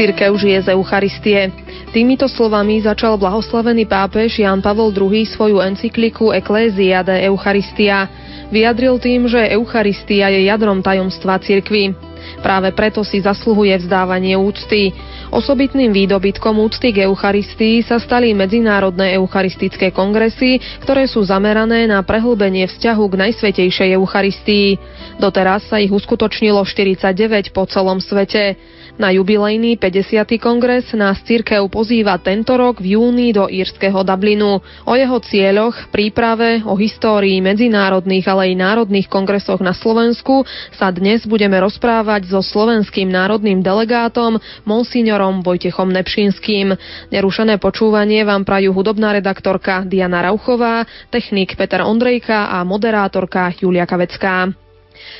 Cirkev žije z Eucharistie. Týmito slovami začal blahoslavený pápež Jan Pavol II svoju encykliku Ecclesia de Eucharistia. Vyjadril tým, že Eucharistia je jadrom tajomstva cirkvy. Práve preto si zasluhuje vzdávanie úcty. Osobitným výdobytkom úcty k Eucharistii sa stali medzinárodné eucharistické kongresy, ktoré sú zamerané na prehlbenie vzťahu k Najsvetejšej Eucharistii. Doteraz sa ich uskutočnilo 49 po celom svete. Na jubilejný 50. kongres nás církev pozýva tento rok v júni do írskeho Dublinu. O jeho cieľoch, príprave, o histórii medzinárodných, ale aj národných kongresoch na Slovensku sa dnes budeme rozprávať so slovenským národným delegátom monsignorom Vojtechom Nepšinským. Nerušené počúvanie vám prajú hudobná redaktorka Diana Rauchová, technik Peter Ondrejka a moderátorka Julia Kavecká.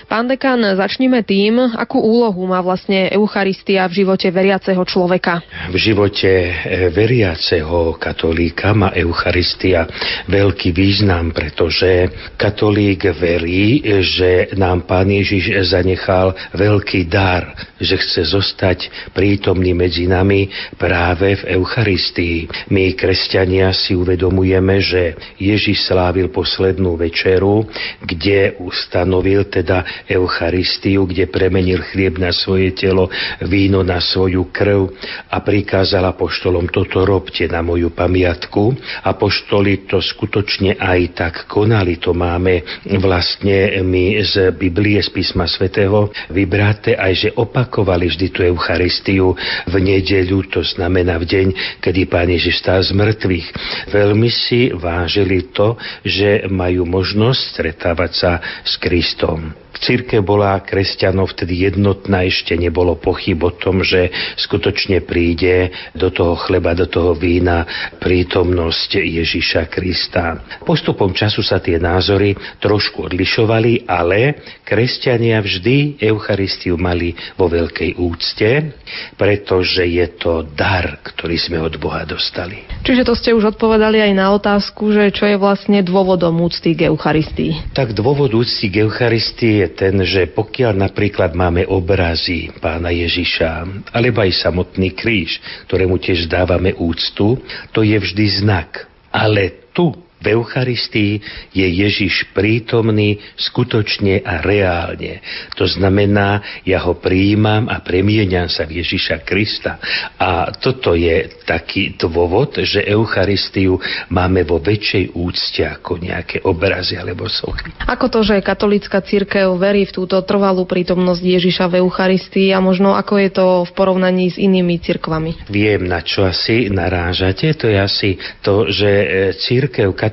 Pán dekan, začnime tým, akú úlohu má vlastne Eucharistia v živote veriaceho človeka. V živote e, veriaceho katolíka má Eucharistia veľký význam, pretože katolík verí, že nám Pán Ježiš zanechal veľký dar, že chce zostať prítomný medzi nami práve v Eucharistii. My, kresťania, si uvedomujeme, že Ježiš slávil poslednú večeru, kde ustanovil teda teda Eucharistiu, kde premenil chlieb na svoje telo, víno na svoju krv a prikázal apoštolom, toto robte na moju pamiatku. Apoštoli to skutočne aj tak konali, to máme vlastne my z Biblie, z písma svätého vybraté, aj že opakovali vždy tú Eucharistiu v nedeľu, to znamená v deň, kedy Pán Ježiš stál z mŕtvych. Veľmi si vážili to, že majú možnosť stretávať sa s Kristom. Církev bola kresťanov vtedy jednotná, ešte nebolo pochyb o tom, že skutočne príde do toho chleba, do toho vína prítomnosť Ježiša Krista. Postupom času sa tie názory trošku odlišovali, ale kresťania vždy Eucharistiu mali vo veľkej úcte, pretože je to dar, ktorý sme od Boha dostali. Čiže to ste už odpovedali aj na otázku, že čo je vlastne dôvodom úcty k Eucharistii? Tak dôvod úcty k Eucharistii je ten, že pokiaľ napríklad máme obrazy pána Ježiša, alebo aj samotný kríž, ktorému tiež dávame úctu, to je vždy znak. Ale tu v Eucharistii je Ježiš prítomný skutočne a reálne. To znamená, ja ho prijímam a premieniam sa v Ježiša Krista. A toto je taký dôvod, že Eucharistiu máme vo väčšej úcte ako nejaké obrazy alebo sochy. Ako to, že katolická církev verí v túto trvalú prítomnosť Ježiša v Eucharistii a možno ako je to v porovnaní s inými cirkvami? Viem, na čo asi narážate. To je asi to, že e, církev katolícka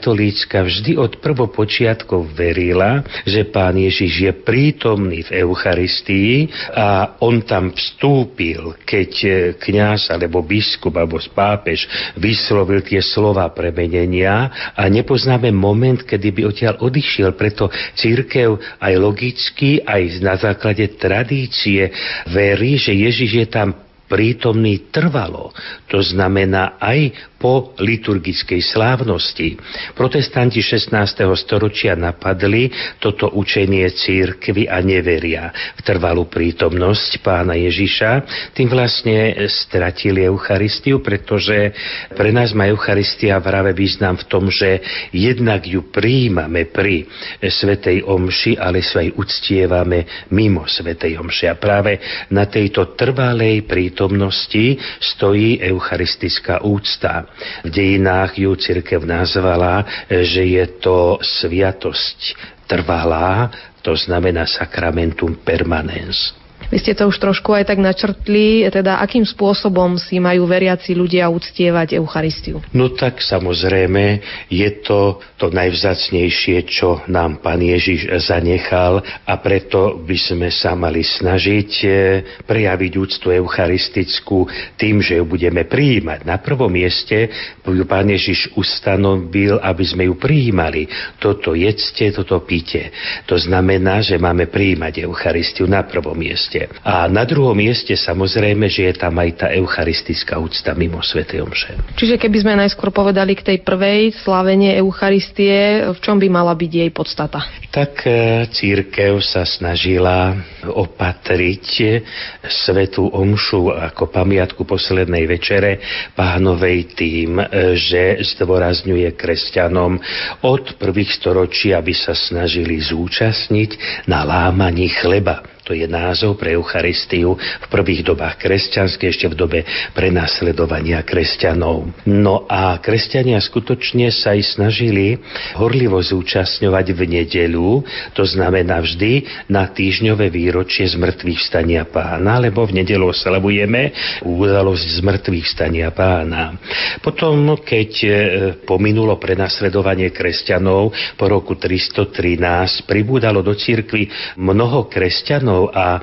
vždy od prvopočiatkov verila, že pán Ježiš je prítomný v Eucharistii a on tam vstúpil, keď e, kňaz alebo biskup alebo pápež vyslovil tie slova premenenia a nepoznáme moment, kedy by odtiaľ odišiel. Preto církev aj logicky, aj na základe tradície verí, že Ježiš je tam prítomný trvalo. To znamená aj po liturgickej slávnosti. Protestanti 16. storočia napadli toto učenie církvy a neveria v trvalú prítomnosť pána Ježiša. Tým vlastne stratili Eucharistiu, pretože pre nás má Eucharistia práve význam v tom, že jednak ju prijímame pri Svetej Omši, ale sa aj uctievame mimo Svetej Omši. A práve na tejto trvalej prítomnosti stojí eucharistická úcta. V dejinách ju církev nazvala, že je to sviatosť trvalá, to znamená sakramentum permanens. Vy ste to už trošku aj tak načrtli, teda akým spôsobom si majú veriaci ľudia uctievať Eucharistiu? No tak samozrejme je to to najvzácnejšie, čo nám Pán Ježiš zanechal a preto by sme sa mali snažiť e, prejaviť úctu eucharistickú tým, že ju budeme prijímať. Na prvom mieste ju Pán Ježiš ustanovil, aby sme ju prijímali. Toto jedzte, toto píte. To znamená, že máme prijímať Eucharistiu na prvom mieste. Mieste. A na druhom mieste samozrejme, že je tam aj tá eucharistická úcta mimo Svetej Omše. Čiže keby sme najskôr povedali k tej prvej slávenie Eucharistie, v čom by mala byť jej podstata? Tak e, církev sa snažila opatriť Svetú Omšu ako pamiatku poslednej večere pánovej tým, e, že zdôrazňuje kresťanom od prvých storočí, aby sa snažili zúčastniť na lámaní chleba to je názov pre Eucharistiu v prvých dobách kresťanské, ešte v dobe prenasledovania kresťanov. No a kresťania skutočne sa aj snažili horlivo zúčastňovať v nedeľu, to znamená vždy na týždňové výročie zmrtvých vstania pána, lebo v nedelu oslavujeme udalosť zmrtvých vstania pána. Potom, keď e, pominulo prenasledovanie kresťanov po roku 313, pribúdalo do cirkvi mnoho kresťanov, kresťanov a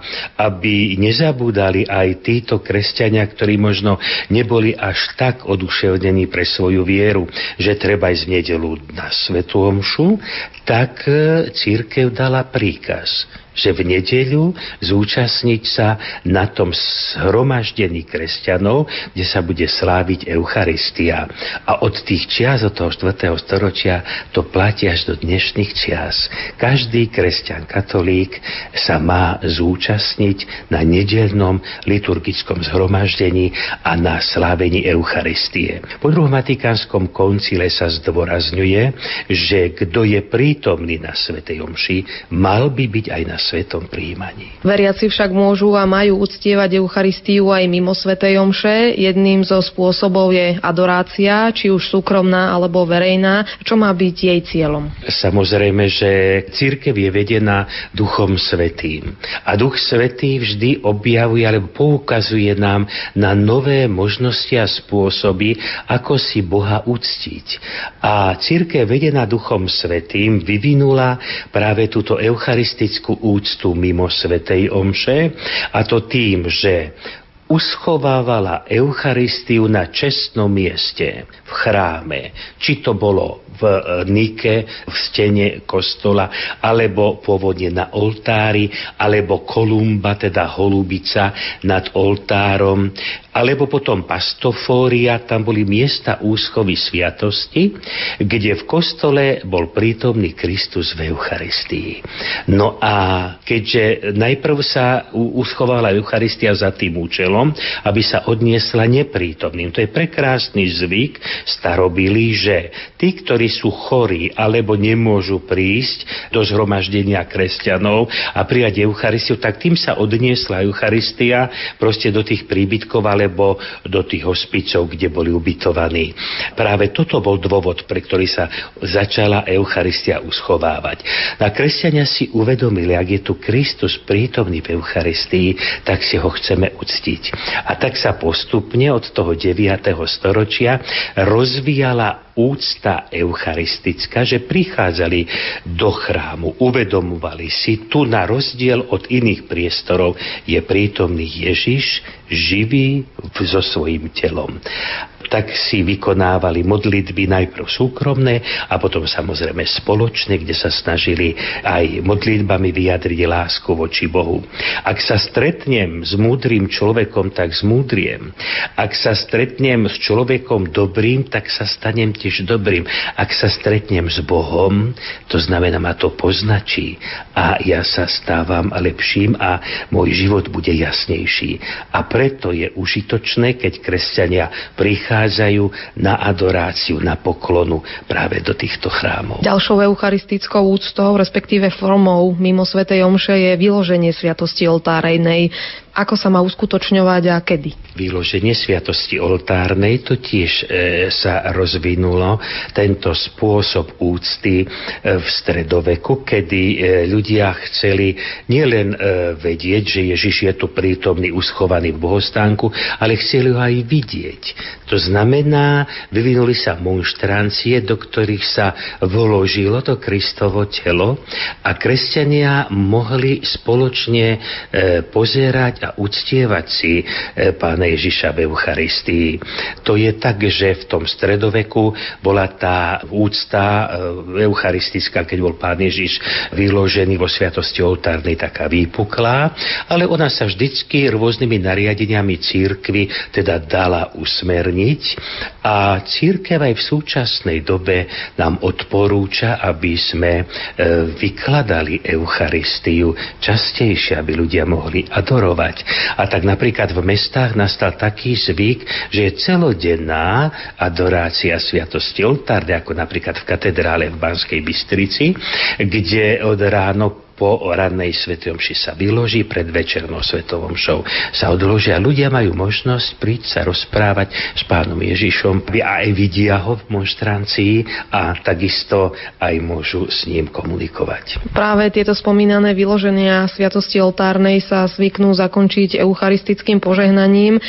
aby nezabúdali aj títo kresťania, ktorí možno neboli až tak oduševnení pre svoju vieru, že treba ísť v nedelu na Svetu Omšu, tak e, církev dala príkaz že v nedeľu zúčastniť sa na tom zhromaždení kresťanov, kde sa bude sláviť Eucharistia. A od tých čias, od toho 4. storočia, to platí až do dnešných čias. Každý kresťan, katolík sa má zúčastniť na nedelnom liturgickom zhromaždení a na slávení Eucharistie. Po druhom Vatikánskom koncile sa zdôrazňuje, že kto je prítomný na Svetej Omši, mal by byť aj na svetom príjmaní. Veriaci však môžu a majú uctievať Eucharistiu aj mimo Svetej Omše. Jedným zo spôsobov je adorácia, či už súkromná alebo verejná. Čo má byť jej cieľom? Samozrejme, že církev je vedená Duchom Svetým. A Duch Svetý vždy objavuje alebo poukazuje nám na nové možnosti a spôsoby, ako si Boha uctiť. A církev vedená Duchom Svetým vyvinula práve túto eucharistickú úctu mimo Svetej Omše a to tým, že uschovávala Eucharistiu na čestnom mieste, v chráme. Či to bolo v e, Nike, v stene kostola, alebo pôvodne na oltári, alebo kolumba, teda holubica nad oltárom, alebo potom pastofória, tam boli miesta úschovy sviatosti, kde v kostole bol prítomný Kristus v Eucharistii. No a keďže najprv sa uschovala Eucharistia za tým účelom, aby sa odniesla neprítomným. To je prekrásny zvyk starobilý, že tí, ktorí sú chorí alebo nemôžu prísť do zhromaždenia kresťanov a prijať Eucharistiu, tak tým sa odniesla Eucharistia proste do tých príbytkov, ale alebo do tých hospicov, kde boli ubytovaní. Práve toto bol dôvod, pre ktorý sa začala Eucharistia uschovávať. A kresťania si uvedomili, ak je tu Kristus prítomný v Eucharistii, tak si ho chceme uctiť. A tak sa postupne od toho 9. storočia rozvíjala úcta eucharistická, že prichádzali do chrámu, uvedomovali si, tu na rozdiel od iných priestorov je prítomný Ježiš, živý so svojím telom tak si vykonávali modlitby najprv súkromné a potom samozrejme spoločne, kde sa snažili aj modlitbami vyjadriť lásku voči Bohu. Ak sa stretnem s múdrym človekom, tak zmúdriem. Ak sa stretnem s človekom dobrým, tak sa stanem tiež dobrým. Ak sa stretnem s Bohom, to znamená, ma to poznačí a ja sa stávam lepším a môj život bude jasnejší. A preto je užitočné, keď kresťania prichádzajú na adoráciu, na poklonu práve do týchto chrámov. Ďalšou eucharistickou úctou, respektíve formou mimo Svetej Omše je vyloženie sviatosti oltárejnej ako sa má uskutočňovať a kedy? Vyloženie sviatosti oltárnej to tiež e, sa rozvinulo, tento spôsob úcty e, v stredoveku, kedy e, ľudia chceli nielen e, vedieť, že Ježiš je tu prítomný, uschovaný v bohostánku, ale chceli ho aj vidieť. To znamená, vyvinuli sa monštrancie, do ktorých sa vložilo to Kristovo telo a kresťania mohli spoločne e, pozerať a uctievať si e, pána Ježiša v Eucharistii. To je tak, že v tom stredoveku bola tá úcta e, eucharistická, keď bol pán Ježiš vyložený vo sviatosti oltárnej, taká výpuklá, ale ona sa vždycky rôznymi nariadeniami církvy teda dala usmerniť a církev aj v súčasnej dobe nám odporúča, aby sme e, vykladali Eucharistiu častejšie, aby ľudia mohli adorovať. A tak napríklad v mestách nastal taký zvyk, že je celodenná adorácia sviatosti. Oltárne, ako napríklad v katedrále v Banskej Bystrici, kde od ráno po rannej svetej omši sa vyloží, pred večernou svetovom šou sa odložia. Ľudia majú možnosť príť sa rozprávať s pánom Ježišom a aj vidia ho v monštrancii a takisto aj môžu s ním komunikovať. Práve tieto spomínané vyloženia Sviatosti oltárnej sa zvyknú zakončiť eucharistickým požehnaním. E,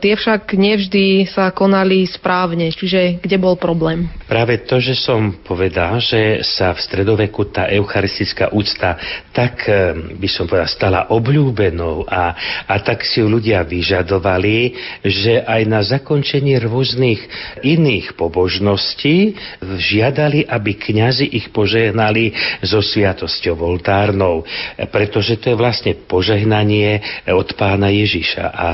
tie však nevždy sa konali správne, čiže kde bol problém? Práve to, že som povedal, že sa v stredoveku tá eucharistická úcta tak eh, by som povedal, stala obľúbenou a, a tak si ju ľudia vyžadovali, že aj na zakončenie rôznych iných pobožností žiadali, aby kňazi ich požehnali so sviatosťou oltárnou, pretože to je vlastne požehnanie od pána Ježiša. A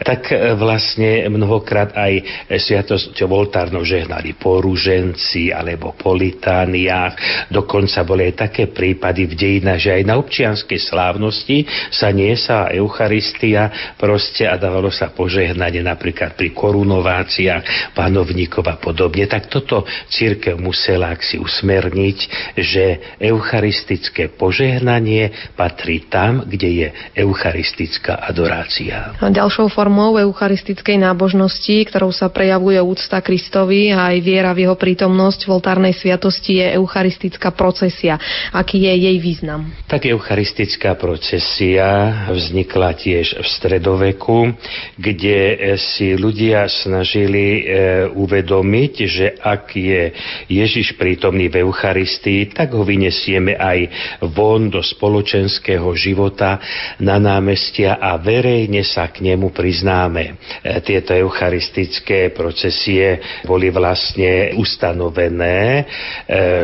tak eh, vlastne mnohokrát aj sviatosťou oltárnou žehnali po rúženci alebo po litániách. Dokonca boli aj také prípady v dejinách, že aj na občianskej slávnosti sa niesa Eucharistia proste a dávalo sa požehnanie napríklad pri korunováciách panovníkov a podobne. Tak toto církev musela si usmerniť, že eucharistické požehnanie patrí tam, kde je eucharistická adorácia. A ďalšou formou eucharistickej nábožnosti, ktorou sa prejavuje úcta Kristovi a aj viera v jeho prítomnosť v oltárnej sviatosti je eucharistická procesia. Aký je jej význam? Tak eucharistická procesia vznikla tiež v stredoveku, kde si ľudia snažili e, uvedomiť, že ak je Ježiš prítomný v Eucharistii, tak ho vynesieme aj von do spoločenského života na námestia a verejne sa k nemu priznáme. E, tieto eucharistické procesie boli vlastne ustanovené e,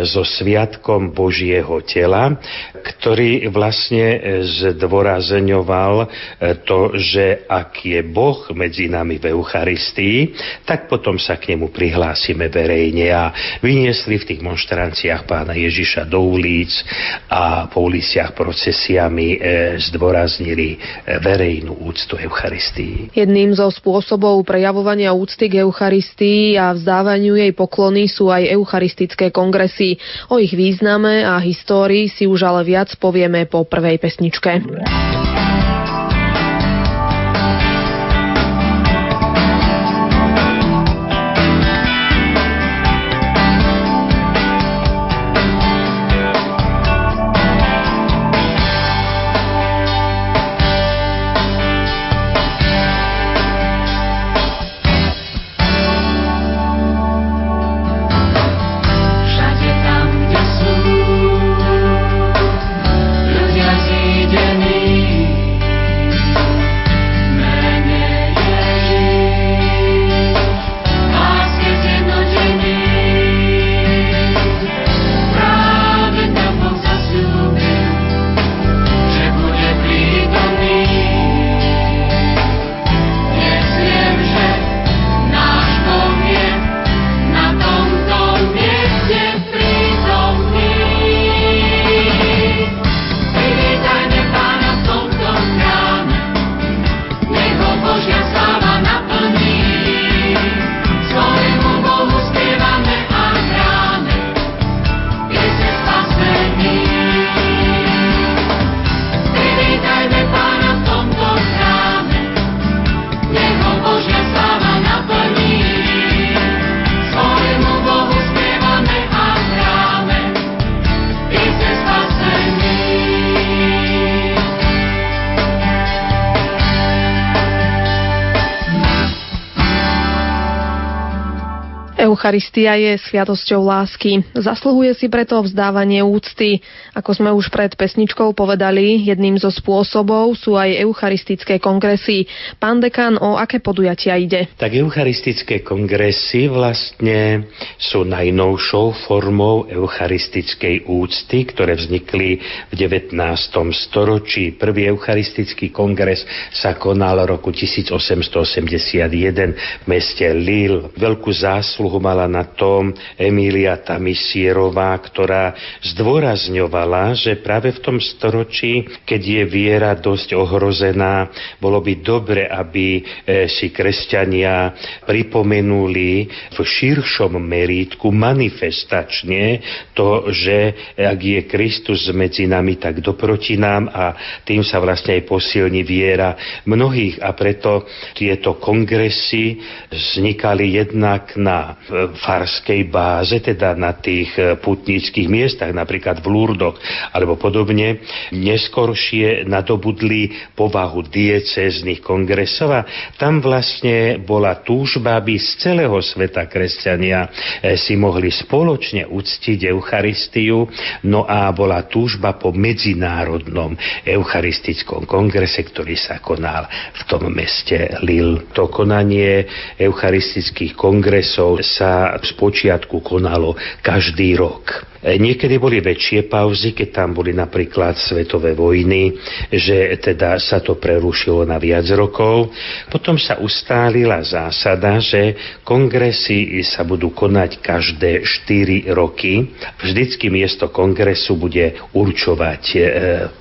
so sviatkom Božieho tela, ktorý vlastne e, zdôrazňoval e, to, že ak je Boh medzi nami v Eucharistii, tak potom sa k nemu prihlásime verejne a vyniesli v tých monštranciách pána Ježiša do ulic a po uliciach procesiami e, zdôraznili verejnú úctu Eucharistii. Jedným zo spôsobov prejavovania úcty k Eucharistii a vzdávaniu jej poklony sú aj eucharistické kongresy. O ich význame a histórii si už ale viac viac povieme po prvej pesničke. Eucharistia je sviatosťou lásky. Zasluhuje si preto vzdávanie úcty. Ako sme už pred pesničkou povedali, jedným zo spôsobov sú aj eucharistické kongresy. Pán dekan, o aké podujatia ide? Tak eucharistické kongresy vlastne sú najnovšou formou eucharistickej úcty, ktoré vznikli v 19. storočí. Prvý eucharistický kongres sa konal roku 1881 v meste Lille. Veľkú zásluhu úlohu mala na tom Emília Tamisierová, ktorá zdôrazňovala, že práve v tom storočí, keď je viera dosť ohrozená, bolo by dobre, aby e, si kresťania pripomenuli v širšom merítku manifestačne to, že ak je Kristus medzi nami, tak doproti nám a tým sa vlastne aj posilní viera mnohých. A preto tieto kongresy vznikali jednak na farskej báze, teda na tých e, putnických miestach, napríklad v Lurdoch alebo podobne, neskoršie nadobudli povahu diecéznych kongresov a tam vlastne bola túžba, aby z celého sveta kresťania e, si mohli spoločne uctiť Eucharistiu, no a bola túžba po medzinárodnom eucharistickom kongrese, ktorý sa konal v tom meste Lille. To konanie eucharistických kongresov sa spočiatku konalo každý rok. E, niekedy boli väčšie pauzy, keď tam boli napríklad svetové vojny, že teda sa to prerušilo na viac rokov. Potom sa ustálila zásada, že kongresy sa budú konať každé 4 roky. Vždycky miesto kongresu bude určovať e,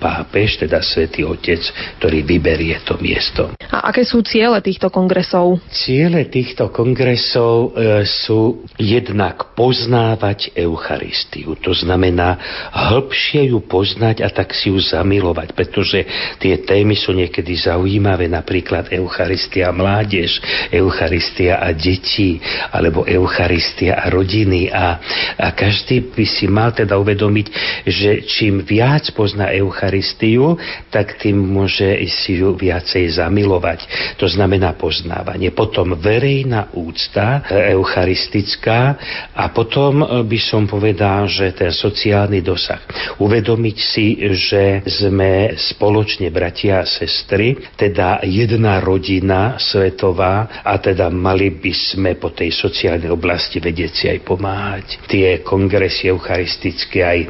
pápež, teda svätý Otec, ktorý vyberie to miesto. A aké sú ciele týchto kongresov? Ciele týchto kongresov e, sú jednak poznávať Eucharistiu to znamená hĺbšie ju poznať a tak si ju zamilovať, pretože tie témy sú niekedy zaujímavé, napríklad Eucharistia mládež, Eucharistia a deti, alebo Eucharistia a rodiny a, a každý by si mal teda uvedomiť, že čím viac pozná Eucharistiu, tak tým môže si ju viacej zamilovať. To znamená poznávanie. Potom verejná úcta eucharistická a potom by som povedal, že že ten sociálny dosah. Uvedomiť si, že sme spoločne bratia a sestry, teda jedna rodina svetová a teda mali by sme po tej sociálnej oblasti vedieť si aj pomáhať. Tie kongresy eucharistické aj e,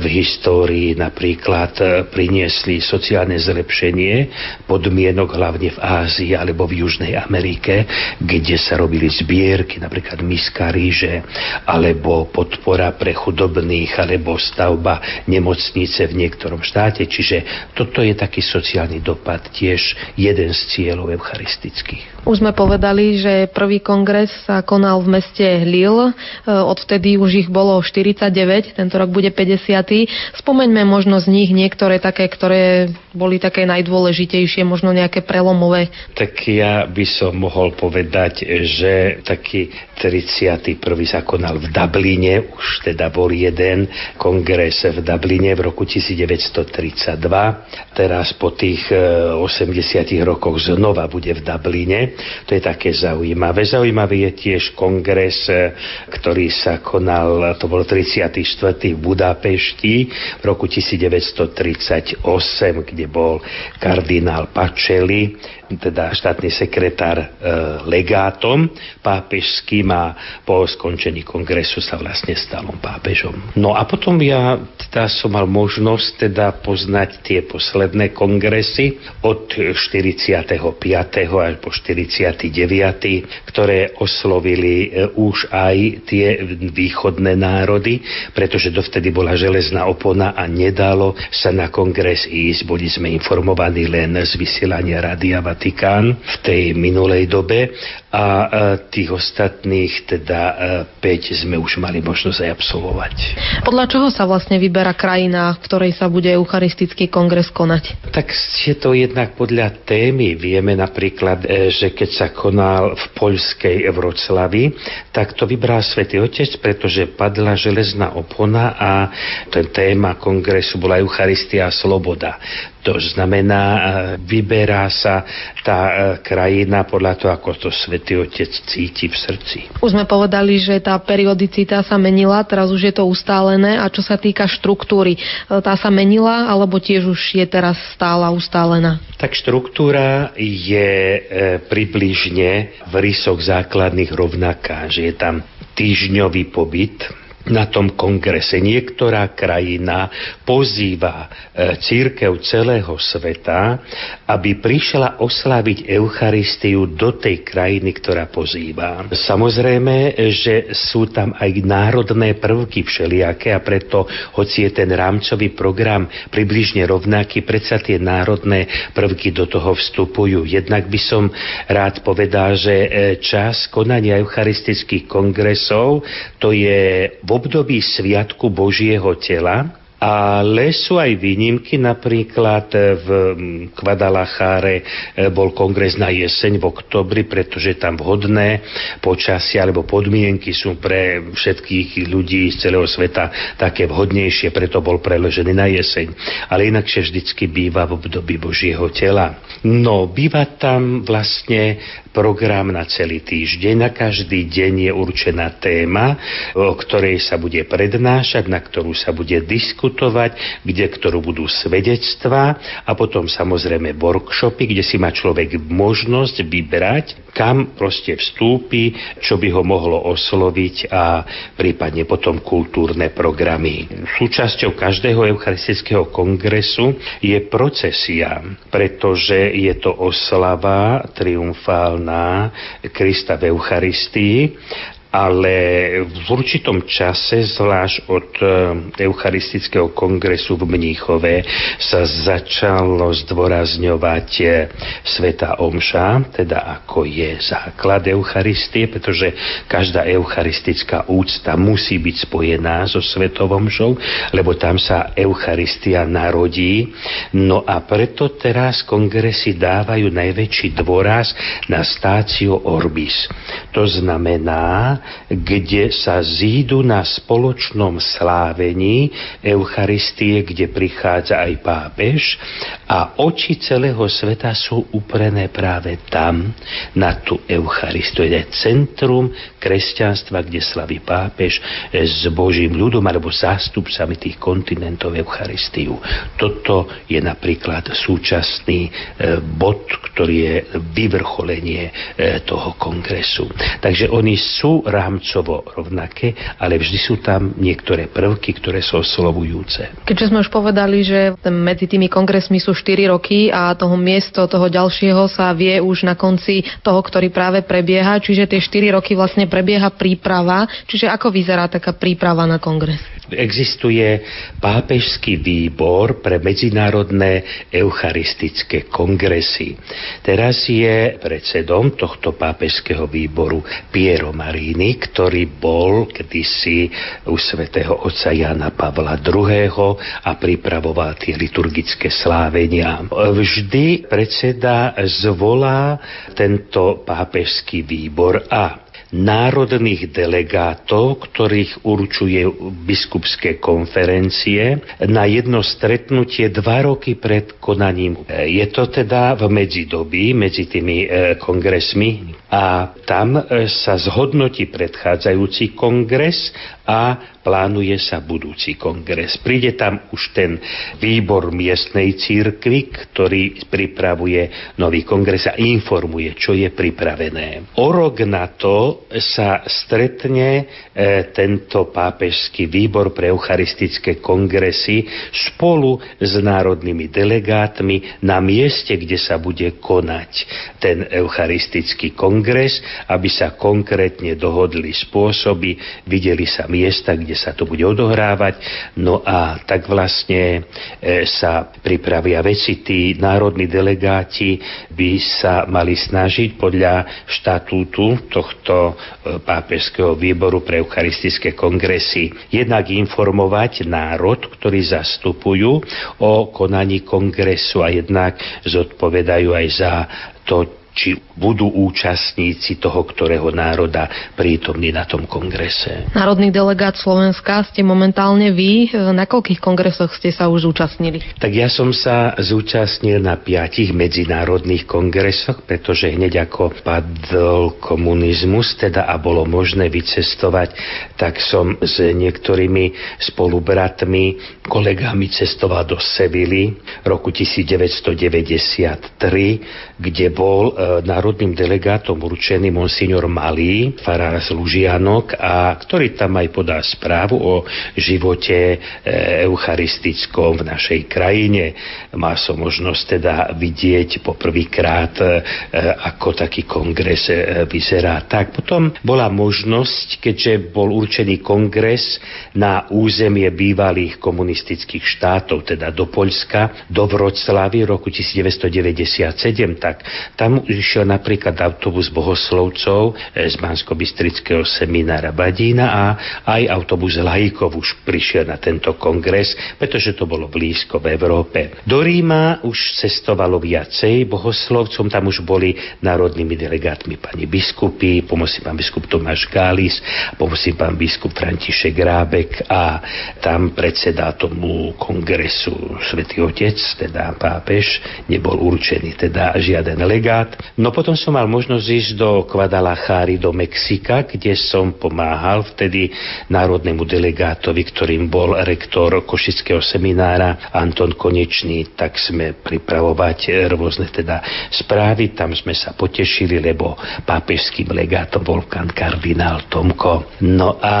v histórii napríklad e, priniesli sociálne zlepšenie podmienok hlavne v Ázii alebo v Južnej Amerike, kde sa robili zbierky, napríklad miska ríže alebo podpora pre chudobných chudobných alebo stavba nemocnice v niektorom štáte. Čiže toto je taký sociálny dopad, tiež jeden z cieľov eucharistických. Už sme povedali, že prvý kongres sa konal v meste Lille, e, odvtedy už ich bolo 49, tento rok bude 50. Spomeňme možno z nich niektoré také, ktoré boli také najdôležitejšie, možno nejaké prelomové. Tak ja by som mohol povedať, že taký 31. sa konal v Dubline, už teda bol jeden kongres v Dubline v roku 1932. Teraz po tých 80 e, rokoch znova bude v Dubline. To je také zaujímavé. Zaujímavý je tiež kongres, e, ktorý sa konal, to bol 34. v Budapešti v roku 1938, kde bol kardinál Pacelli, teda štátny sekretár e, legátom pápežským a po skončení kongresu sa vlastne stal on pápežom. No a potom ja teda som mal možnosť teda poznať tie posledné kongresy od 45. až po 49., ktoré oslovili e, už aj tie východné národy, pretože dovtedy bola železná opona a nedalo sa na kongres ísť. Boli sme informovaní len z vysielania Rádia Vatikán v tej minulej dobe a e, tých ostatných, teda 5 e, sme už mali možnosť aj absolvovať. Podľa čoho sa vlastne vyberá krajina, v ktorej sa bude eucharistický kongres konať? Tak je to jednak podľa témy. Vieme napríklad, e, že keď sa konal v poľskej Vroclavi, tak to vybral Svetý Otec, pretože padla železná opona a ten téma kongresu bola Eucharistia a sloboda. To znamená, e, vyberá sa tá e, krajina podľa toho, ako to Svetý Otec cíti v srdci. Už sme povedali, že tá periodicita sa menila, teraz už je to ustálené. A čo sa týka štruktúry, e, tá sa menila, alebo tiež už je teraz stála, ustálená? Tak štruktúra je približne v rysoch základných rovnaká, že je tam týždňový pobyt, na tom kongrese. Niektorá krajina pozýva e, církev celého sveta, aby prišla oslaviť Eucharistiu do tej krajiny, ktorá pozýva. Samozrejme, že sú tam aj národné prvky všelijaké a preto, hoci je ten rámcový program približne rovnaký, predsa tie národné prvky do toho vstupujú. Jednak by som rád povedal, že e, čas konania eucharistických kongresov to je v období Sviatku Božieho tela, ale sú aj výnimky, napríklad v Kvadalacháre e, bol kongres na jeseň v oktobri, pretože tam vhodné počasie alebo podmienky sú pre všetkých ľudí z celého sveta také vhodnejšie, preto bol preložený na jeseň. Ale inakšie vždycky býva v období Božieho tela. No, býva tam vlastne program na celý týždeň. Na každý deň je určená téma, o ktorej sa bude prednášať, na ktorú sa bude diskutovať, kde ktorú budú svedectvá a potom samozrejme workshopy, kde si má človek možnosť vybrať, kam proste vstúpi, čo by ho mohlo osloviť a prípadne potom kultúrne programy. Súčasťou každého eucharistického kongresu je procesia, pretože je to oslava triumfálna na Krista v Eucharistii ale v určitom čase, zvlášť od e, Eucharistického kongresu v Mníchove, sa začalo zdôrazňovať e, Sveta Omša, teda ako je základ Eucharistie, pretože každá eucharistická úcta musí byť spojená so Svetou Omšou, lebo tam sa Eucharistia narodí. No a preto teraz kongresy dávajú najväčší dôraz na stáciu Orbis. To znamená, kde sa zídu na spoločnom slávení Eucharistie, kde prichádza aj pápež a oči celého sveta sú uprené práve tam, na tú Eucharistiu. Je centrum kresťanstva, kde slaví pápež s Božím ľudom alebo zástupcami tých kontinentov Eucharistiu. Toto je napríklad súčasný e, bod, ktorý je vyvrcholenie e, toho kongresu. Takže oni sú rámcovo rovnaké, ale vždy sú tam niektoré prvky, ktoré sú oslovujúce. Keďže sme už povedali, že medzi tými kongresmi sú 4 roky a toho miesto toho ďalšieho sa vie už na konci toho, ktorý práve prebieha, čiže tie 4 roky vlastne prebieha príprava. Čiže ako vyzerá taká príprava na kongres? Existuje pápežský výbor pre medzinárodné eucharistické kongresy. Teraz je predsedom tohto pápežského výboru Piero Marini, ktorý bol kedysi u svätého otca Jana Pavla II. a pripravoval tie liturgické slávenia. Vždy predseda zvolá tento pápežský výbor a národných delegátov, ktorých určuje biskupské konferencie na jedno stretnutie dva roky pred konaním. Je to teda v medzidobí, medzi tými e, kongresmi a tam e, sa zhodnotí predchádzajúci kongres a plánuje sa budúci kongres. Príde tam už ten výbor miestnej církvy, ktorý pripravuje nový kongres a informuje, čo je pripravené. O rok na to sa stretne e, tento pápežský výbor pre eucharistické kongresy spolu s národnými delegátmi na mieste, kde sa bude konať ten eucharistický kongres, aby sa konkrétne dohodli spôsoby, videli sa miesta, kde kde sa to bude odohrávať. No a tak vlastne e, sa pripravia veci. Tí národní delegáti by sa mali snažiť podľa štatútu tohto e, pápežského výboru pre eucharistické kongresy jednak informovať národ, ktorý zastupujú o konaní kongresu a jednak zodpovedajú aj za to, či budú účastníci toho, ktorého národa prítomní na tom kongrese. Národný delegát Slovenska ste momentálne vy. Na koľkých kongresoch ste sa už zúčastnili? Tak ja som sa zúčastnil na piatich medzinárodných kongresoch, pretože hneď ako padol komunizmus, teda a bolo možné vycestovať, tak som s niektorými spolubratmi, kolegami cestoval do Sevily roku 1993, kde bol e, národným delegátom určený monsignor Malý, farár z Lužianok, a ktorý tam aj podá správu o živote e, eucharistickom v našej krajine. Má som možnosť teda vidieť poprvýkrát, e, ako taký kongres vyzerá. Tak potom bola možnosť, keďže bol určený kongres na územie bývalých komunistických štátov, teda do Poľska, do Vroclavy roku 1997, tak tam išiel napríklad autobus bohoslovcov z Bansko-Bistrického seminára Badína a aj autobus Lajkov už prišiel na tento kongres, pretože to bolo blízko v Európe. Do Ríma už cestovalo viacej bohoslovcom, tam už boli národnými delegátmi pani biskupy, pomocný pán biskup Tomáš Gális, pomocný pán biskup František Rábek a tam predseda tomu kongresu Svetý Otec, teda pápež, nebol určený teda žiaden legát. No potom som mal možnosť ísť do Guadalajary, do Mexika, kde som pomáhal vtedy národnému delegátovi, ktorým bol rektor Košického seminára Anton Konečný, tak sme pripravovať rôzne teda správy, tam sme sa potešili, lebo pápežským legátom bol kardinál Tomko. No a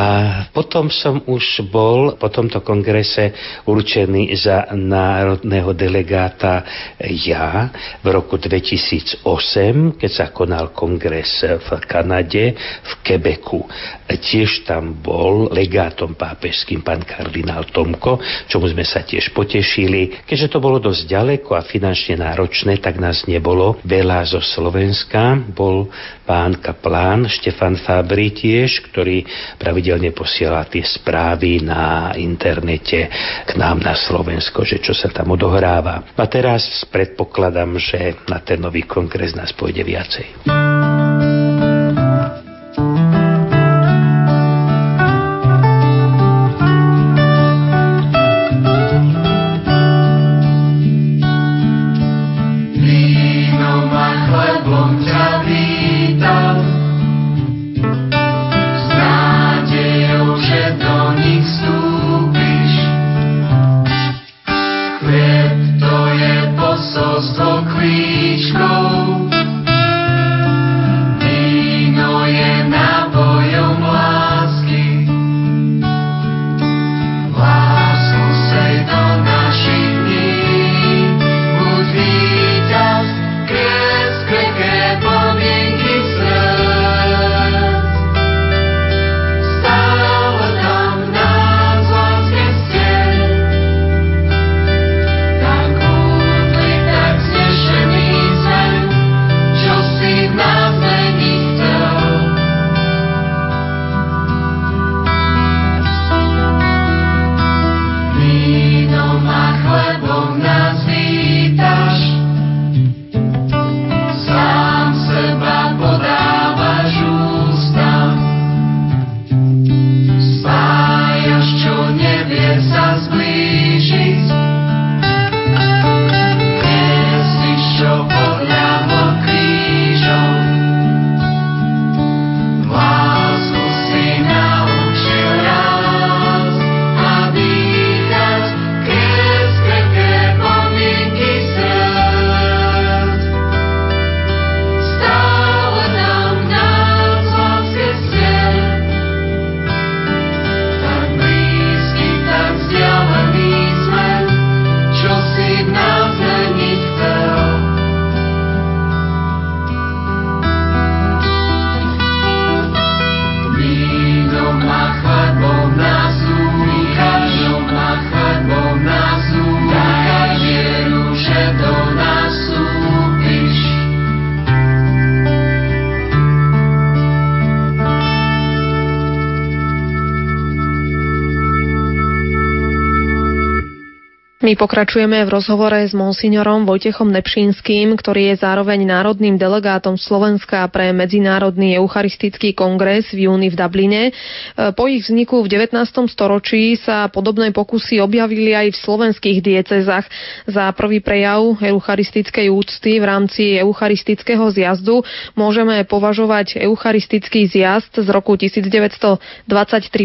potom som už bol po tomto kongrese určený za národného delegáta ja v roku 2008, keď sa konal kongres v Kanade, v Quebecu. Tiež tam bol legátom pápežským pán kardinál Tomko, čomu sme sa tiež potešili. Keďže to bolo dosť ďaleko a finančne náročné, tak nás nebolo veľa zo Slovenska. Bol pán kaplán Štefan Fabri tiež, ktorý pravidelne posiela tie správy na internete k nám na Slovensko, že čo sa tam odohráva. A teraz predpokladám, že na ten nový kongres nás pôjde viacej. My pokračujeme v rozhovore s monsignorom Vojtechom Nepšínským, ktorý je zároveň národným delegátom Slovenska pre Medzinárodný eucharistický kongres v júni v Dubline. E, po ich vzniku v 19. storočí sa podobné pokusy objavili aj v slovenských diecezach. Za prvý prejav eucharistickej úcty v rámci eucharistického zjazdu môžeme považovať eucharistický zjazd z roku 1923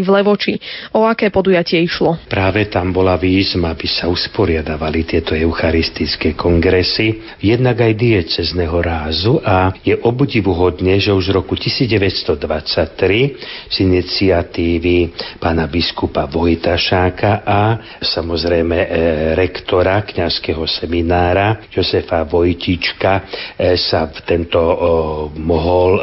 v Levoči. O aké podujatie išlo? Práve tam bola výzma, aby sa usporiadavali tieto eucharistické kongresy, jednak aj diecezného rázu a je obdivuhodne, že už v roku 1923 z iniciatívy pána biskupa Vojtašáka a samozrejme e, rektora kňazského seminára Josefa Vojtička e, sa v tento mohol e,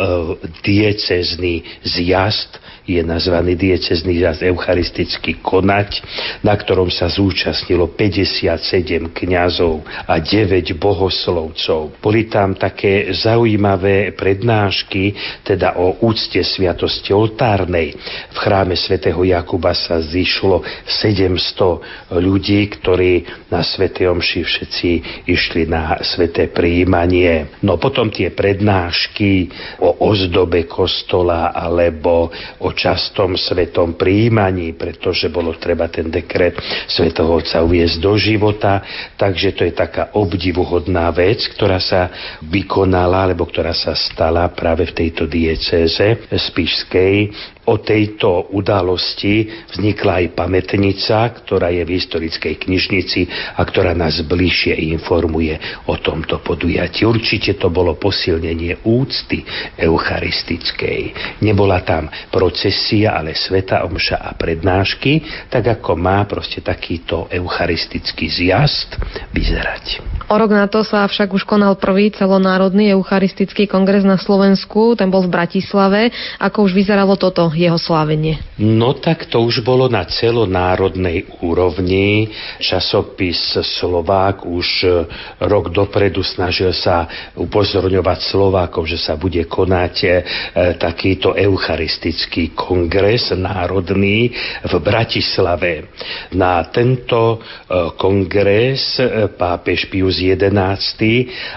diecezný zjazd je nazvaný diecezný zjazd eucharisticky konať, na ktorom sa zúčastnilo 57 kňazov a 9 bohoslovcov. Boli tam také zaujímavé prednášky, teda o úcte sviatosti oltárnej. V chráme svätého Jakuba sa zišlo 700 ľudí, ktorí na Svete Omši všetci išli na sveté príjmanie. No potom tie prednášky o ozdobe kostola alebo o častom svetom príjmaní, pretože bolo treba ten dekret svetoho Otca uviezť do života. Takže to je taká obdivuhodná vec, ktorá sa vykonala, alebo ktorá sa stala práve v tejto diecéze spišskej O tejto udalosti vznikla aj pamätnica, ktorá je v historickej knižnici a ktorá nás bližšie informuje o tomto podujatí. Určite to bolo posilnenie úcty eucharistickej. Nebola tam procesia, ale sveta omša a prednášky, tak ako má proste takýto eucharistický zjazd vyzerať. O rok na to sa však už konal prvý celonárodný eucharistický kongres na Slovensku, ten bol v Bratislave. Ako už vyzeralo toto jeho slávenie? No tak to už bolo na celonárodnej úrovni. Časopis Slovák už e, rok dopredu snažil sa upozorňovať Slovákov, že sa bude konať e, takýto eucharistický kongres národný v Bratislave. Na tento e, kongres pápež Pius XI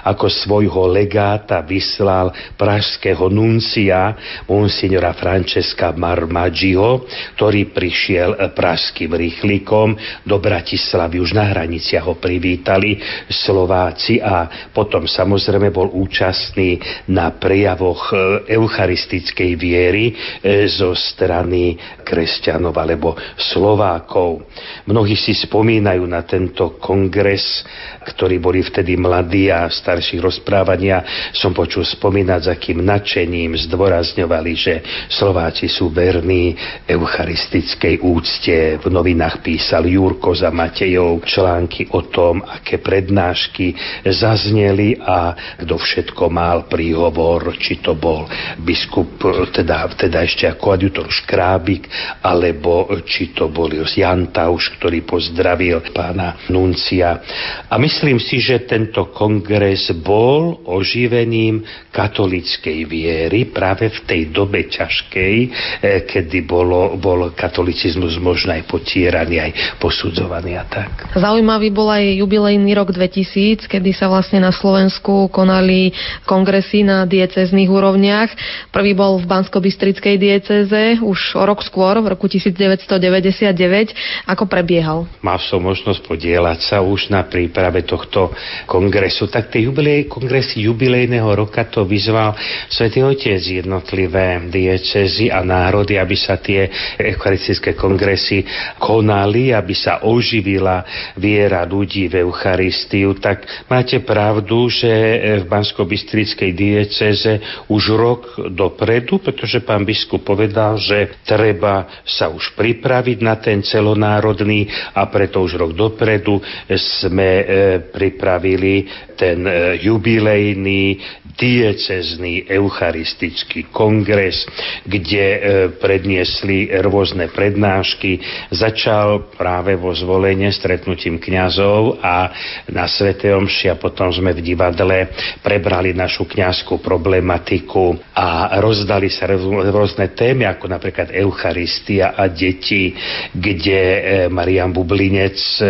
ako svojho legáta vyslal pražského nuncia monsignora Francesca Marka Marmaggio, ktorý prišiel pražským rýchlikom do Bratislavy. Už na hraniciach ho privítali Slováci a potom samozrejme bol účastný na prejavoch e, eucharistickej viery e, zo strany kresťanov alebo Slovákov. Mnohí si spomínajú na tento kongres, ktorí boli vtedy mladí a starších rozprávania som počul spomínať, s akým nadšením zdôrazňovali, že Slováci sú verní eucharistickej úcte. V novinách písal Jurko za Matejov články o tom, aké prednášky zazneli a kto všetko mal príhovor, či to bol biskup, teda, teda ešte ako adjutor Škrábik, alebo či to bol Jan Tauš, ktorý pozdravil pána Nuncia. A myslím si, že tento kongres bol oživením katolickej viery práve v tej dobe ťažkej, kedy bolo, bol katolicizmus možno aj potieraný, aj posudzovaný a tak. Zaujímavý bol aj jubilejný rok 2000, kedy sa vlastne na Slovensku konali kongresy na diecezných úrovniach. Prvý bol v Bansko-Bystrickej dieceze už rok skôr, v roku 1999. Ako prebiehal? Mal som možnosť podielať sa už na príprave tohto kongresu. Tak tie jubilej, kongresy jubilejného roka to vyzval Svetý Otec jednotlivé diecezy a národy, aby sa tie eucharistické kongresy konali, aby sa oživila viera ľudí v Eucharistiu, tak máte pravdu, že v Bansko-Bystrickej dieceze už rok dopredu, pretože pán biskup povedal, že treba sa už pripraviť na ten celonárodný a preto už rok dopredu sme e, pripravili ten e, jubilejný diecezný eucharistický kongres, kde predniesli rôzne prednášky. Začal práve vo zvolenie stretnutím kňazov a na Svete Omši a potom sme v divadle prebrali našu kňazskú problematiku a rozdali sa rôzne témy, ako napríklad Eucharistia a deti, kde e, Marian Bublinec e,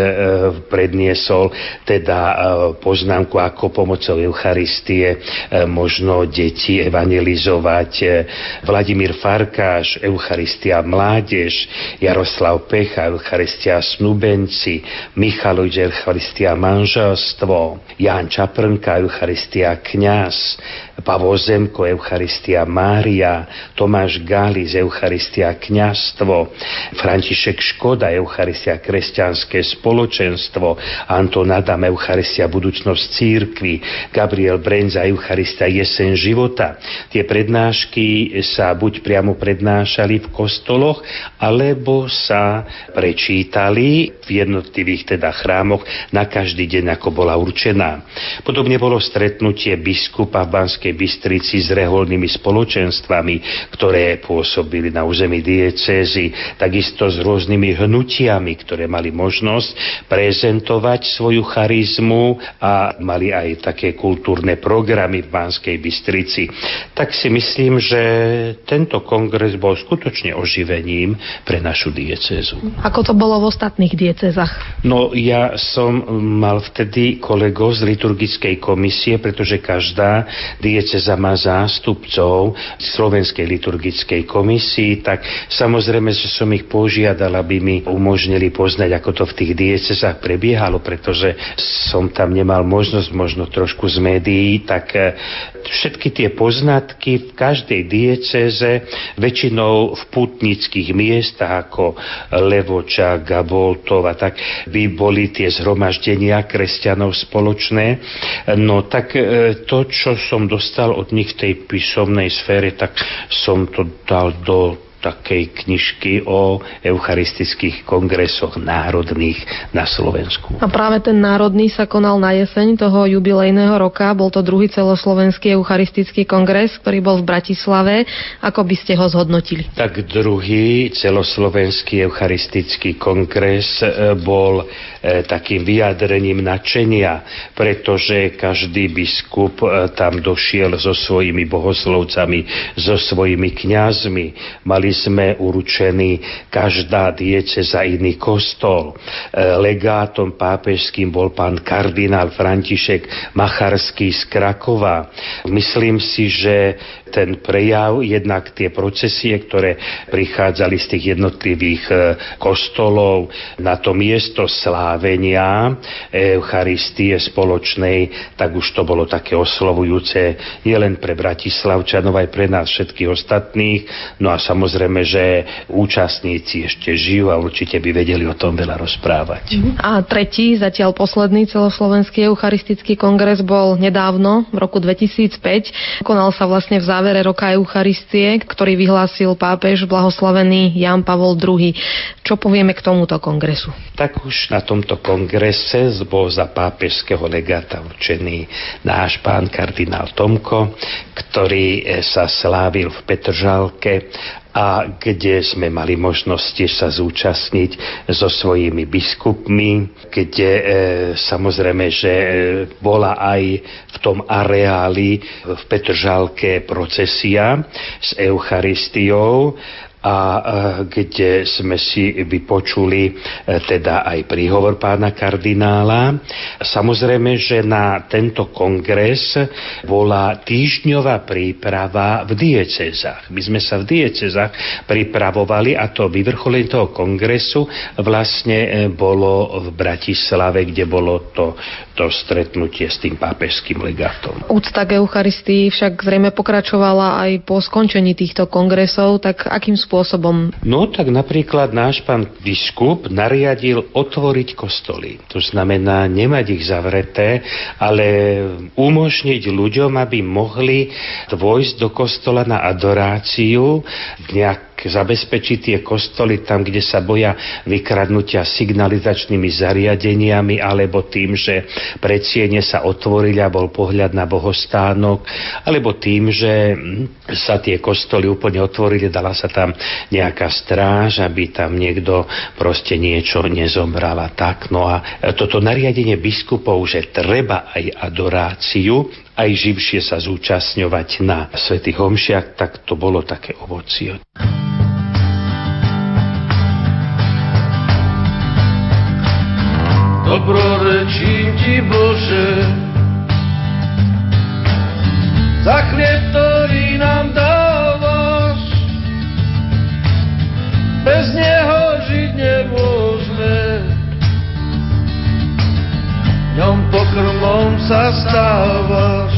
predniesol teda poznámku, ako pomocou Eucharistie možno deti evangelizovať. Vladimír Farkáš, Eucharistia mládež, Jaroslav Pecha, Eucharistia snubenci, Michal Eucharistia manželstvo, Ján Čaprnka, Eucharistia kňaz, Pavol Zemko, Eucharistia Mária, Tomáš Gális, Eucharistia kňastvo, František Škoda, Eucharistia kresťanské spoločenstvo, Anton Adam, Eucharistia budúcnosť církvy, Gabriel Brenza, Eucharistia jesen života. Tie prednášky sa buď priamo prednášali v kostoloch, alebo sa prečítali v jednotlivých teda chrámoch na každý deň, ako bola určená. Podobne bolo stretnutie biskupa v Banskej Bystrici s reholnými spoločenstvami, ktoré pôsobili na území diecézy, takisto s rôznymi hnutiami, ktoré mali možnosť prezentovať svoju charizmu a mali aj také kultúrne programy v Banskej Bystrici. Tak si myslím, že tento kongres bol skutočne oživením pre našu diecézu. Ako to bolo v ostatných diecezach? No ja som mal vtedy kolegov z liturgickej komisie, pretože každá dieceza má zástupcov Slovenskej liturgickej komisii, tak samozrejme, že som ich požiadal, aby mi umožnili poznať, ako to v tých diecezách prebiehalo, pretože som tam nemal možnosť, možno trošku z médií, tak eh, všetky tie poznatky v každej dieceze, väčšinou v putnických miestach ako Levoča, Gaboltov a tak by boli tie zhromaždenia kresťanov spoločné. No tak eh, to, čo som dostal dostal od nich v tej písomnej sfére, tak som to dal do takej knižky o eucharistických kongresoch národných na Slovensku. A práve ten národný sa konal na jeseň toho jubilejného roka. Bol to druhý celoslovenský eucharistický kongres, ktorý bol v Bratislave. Ako by ste ho zhodnotili? Tak druhý celoslovenský eucharistický kongres e, bol e, takým vyjadrením nadšenia, pretože každý biskup e, tam došiel so svojimi bohoslovcami, so svojimi kňazmi. Mali Mali sme uručený každá diece za iný kostol. E, legátom pápežským bol pán kardinál František Macharský z Krakova. Myslím si, že ten prejav, jednak tie procesie, ktoré prichádzali z tých jednotlivých e, kostolov na to miesto slávenia Eucharistie spoločnej, tak už to bolo také oslovujúce nielen pre Bratislavčanov, aj pre nás všetkých ostatných. No a samozrejme že účastníci ešte žijú a určite by vedeli o tom veľa rozprávať. A tretí, zatiaľ posledný celoslovenský eucharistický kongres bol nedávno, v roku 2005. Konal sa vlastne v závere roka Eucharistie, ktorý vyhlásil pápež blahoslavený Jan Pavol II. Čo povieme k tomuto kongresu? Tak už na tomto kongrese bol za pápežského legáta určený náš pán kardinál Tomko, ktorý sa slávil v Petržalke a kde sme mali možnosť sa zúčastniť so svojimi biskupmi, kde e, samozrejme, že e, bola aj v tom areáli v Petržalke procesia s Eucharistiou a e, kde sme si vypočuli e, teda aj príhovor pána kardinála. Samozrejme, že na tento kongres bola týždňová príprava v diecezách. My sme sa v diecezách pripravovali a to vyvrcholenie toho kongresu vlastne e, bolo v Bratislave, kde bolo to, to stretnutie s tým pápežským legátom. Úcta k Eucharistii však zrejme pokračovala aj po skončení týchto kongresov, tak akým spôsobom spôsobom? No tak napríklad náš pán biskup nariadil otvoriť kostoly. To znamená nemať ich zavreté, ale umožniť ľuďom, aby mohli dôjsť do kostola na adoráciu v nejak zabezpečiť tie kostoly tam, kde sa boja vykradnutia signalizačnými zariadeniami alebo tým, že predsiene sa otvorili a bol pohľad na bohostánok, alebo tým, že sa tie kostoly úplne otvorili, dala sa tam nejaká stráž, aby tam niekto proste niečo nezomral a tak. No a toto nariadenie biskupov, že treba aj adoráciu, aj živšie sa zúčastňovať na svätých homšiach, tak to bolo také ovocie. Dobrorečím ti Bože, za chlieb, ktorý nám dávaš, bez neho žiť nemôžeme. Ňom pokrmom sa stávaš.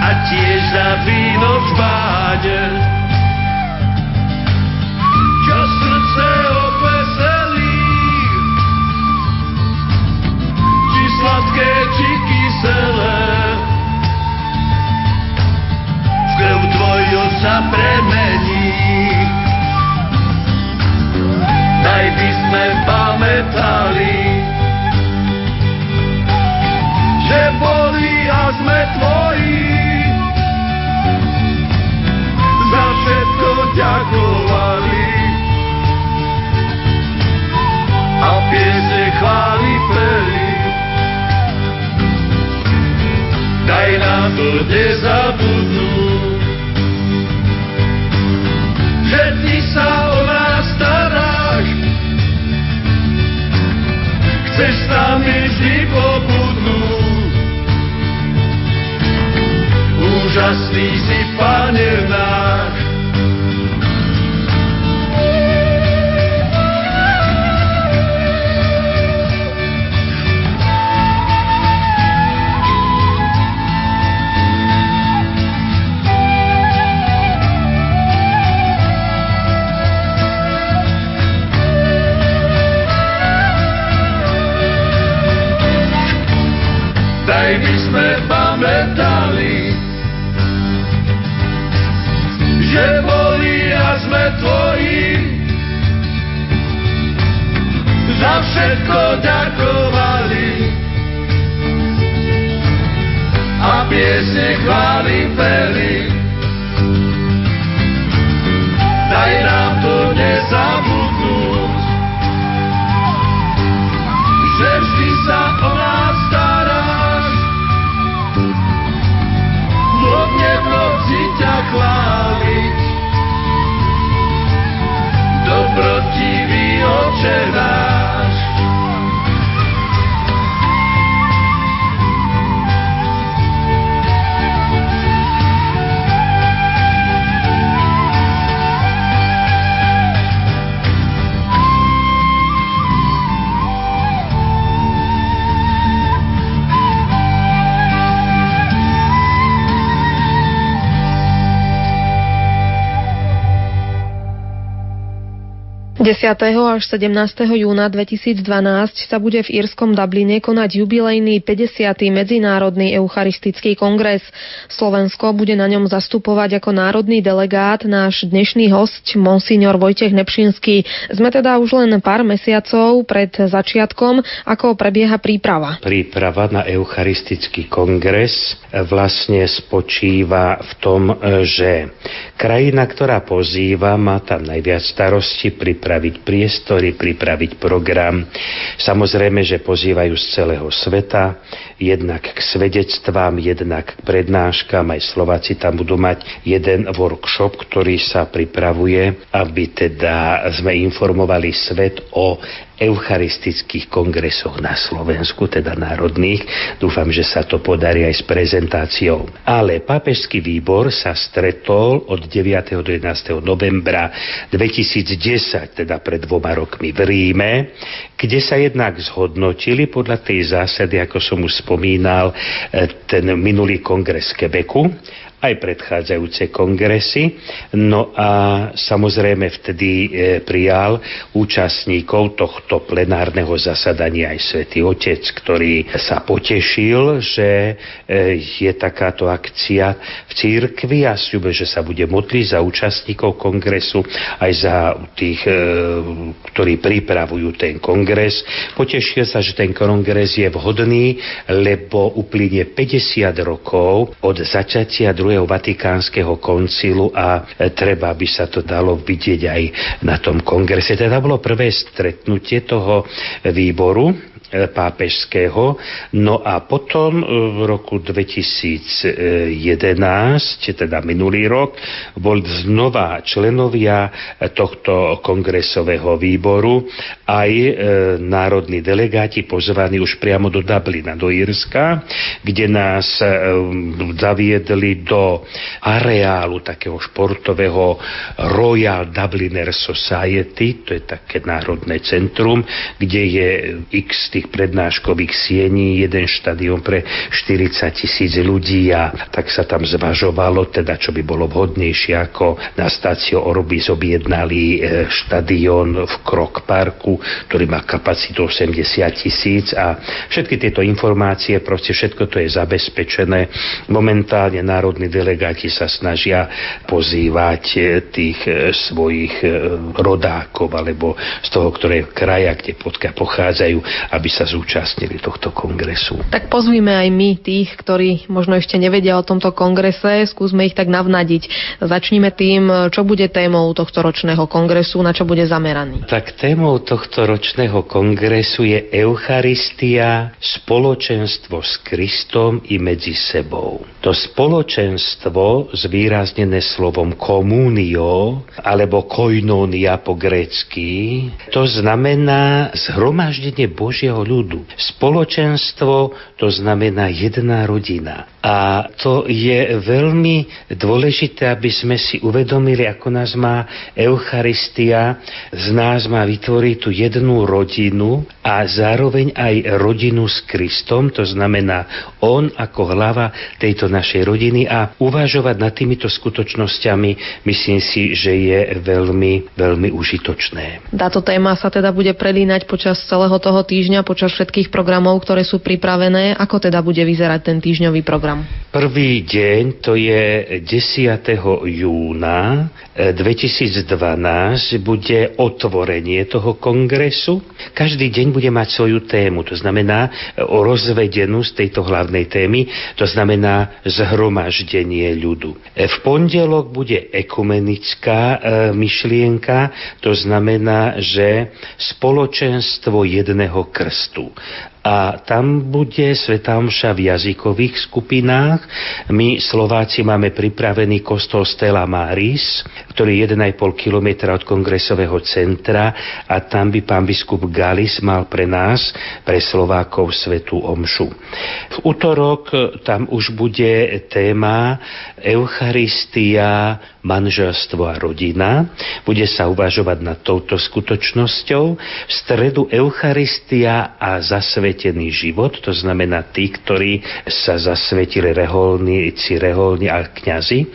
A tiež za víno v báde, krv tvoju sa premení, daj by sme pamätali, že boli a sme tvoji. Za všetko ďakovali a piese chváli peli. Daj nám to nezabudnúť, ty sa chceš s nami vždy pobudnúť. Úžasný si, Pane náš, ...10. až 17. júna 2012 sa bude v írskom Dubline konať jubilejný 50. Medzinárodný eucharistický kongres. Slovensko bude na ňom zastupovať ako národný delegát náš dnešný host, monsignor Vojtech Nepšinský. Sme teda už len pár mesiacov pred začiatkom, ako prebieha príprava. Príprava na eucharistický kongres vlastne spočíva v tom, že krajina, ktorá pozýva, má tam najviac starosti pripraviť priestory, pripraviť program. Samozrejme, že pozývajú z celého sveta, jednak k svedectvám, jednak k prednáškam. Aj Slováci tam budú mať jeden workshop, ktorý sa pripravuje, aby teda sme informovali svet o eucharistických kongresoch na Slovensku, teda národných. Dúfam, že sa to podarí aj s prezentáciou. Ale pápežský výbor sa stretol od 9. do 11. novembra 2010, teda pred dvoma rokmi v Ríme, kde sa jednak zhodnotili podľa tej zásady, ako som už spomínal, e, ten minulý kongres Quebecu, aj predchádzajúce kongresy. No a samozrejme vtedy e, prijal účastníkov tohto plenárneho zasadania aj svätý Otec, ktorý sa potešil, že e, je takáto akcia v církvi a sľube, že sa bude modliť za účastníkov kongresu aj za tých, e, ktorí pripravujú ten kongres. Potešil sa, že ten kongres je vhodný, lebo uplynie 50 rokov od začatia druhého vývojov Vatikánskeho koncilu a e, treba by sa to dalo vidieť aj na tom kongrese. Teda bolo prvé stretnutie toho e, výboru pápežského. No a potom e, v roku 2011, teda minulý rok, bol znova členovia tohto kongresového výboru aj e, národní delegáti pozvaní už priamo do Dublina, do Írska, kde nás zaviedli do areálu takého športového Royal Dubliner Society, to je také národné centrum, kde je x tých tých prednáškových siení, jeden štadión pre 40 tisíc ľudí a tak sa tam zvažovalo, teda čo by bolo vhodnejšie ako na stáciu Orbis objednali e, štadión v Krok Parku, ktorý má kapacitu 80 tisíc a všetky tieto informácie, proste všetko to je zabezpečené. Momentálne národní delegáti sa snažia pozývať e, tých e, svojich rodákov alebo z toho, ktoré kraja, kde pochádzajú, aby sa zúčastnili tohto kongresu. Tak pozvíme aj my tých, ktorí možno ešte nevedia o tomto kongrese, skúsme ich tak navnadiť. Začníme tým, čo bude témou tohto ročného kongresu, na čo bude zameraný. Tak témou tohto ročného kongresu je Eucharistia, spoločenstvo s Kristom i medzi sebou. To spoločenstvo, zvýraznené slovom komunio, alebo koinonia po grécky, to znamená zhromaždenie Božieho ľudu. Spoločenstvo to znamená jedna rodina. A to je veľmi dôležité, aby sme si uvedomili, ako nás má Eucharistia, z nás má vytvoriť tú jednu rodinu a zároveň aj rodinu s Kristom, to znamená On ako hlava tejto našej rodiny a uvažovať nad týmito skutočnosťami, myslím si, že je veľmi, veľmi užitočné. Táto téma sa teda bude prelínať počas celého toho týždňa, počas všetkých programov, ktoré sú pripravené. Ako teda bude vyzerať ten týždňový program? Prvý deň to je 10. júna 2012 bude otvorenie toho kongresu. Každý deň bude mať svoju tému, to znamená o rozvedenú z tejto hlavnej témy, to znamená zhromaždenie ľudu. V pondelok bude ekumenická e, myšlienka, to znamená, že spoločenstvo jedného krstu gesto a tam bude Svetá Omša v jazykových skupinách. My Slováci máme pripravený kostol Stella Maris, ktorý je 1,5 km od kongresového centra a tam by pán biskup Galis mal pre nás, pre Slovákov, Svetú Omšu. V útorok tam už bude téma Eucharistia, manželstvo a rodina. Bude sa uvažovať nad touto skutočnosťou. V stredu Eucharistia a zasvetený život, to znamená tí, ktorí sa zasvetili reholníci, reholní a kňazi.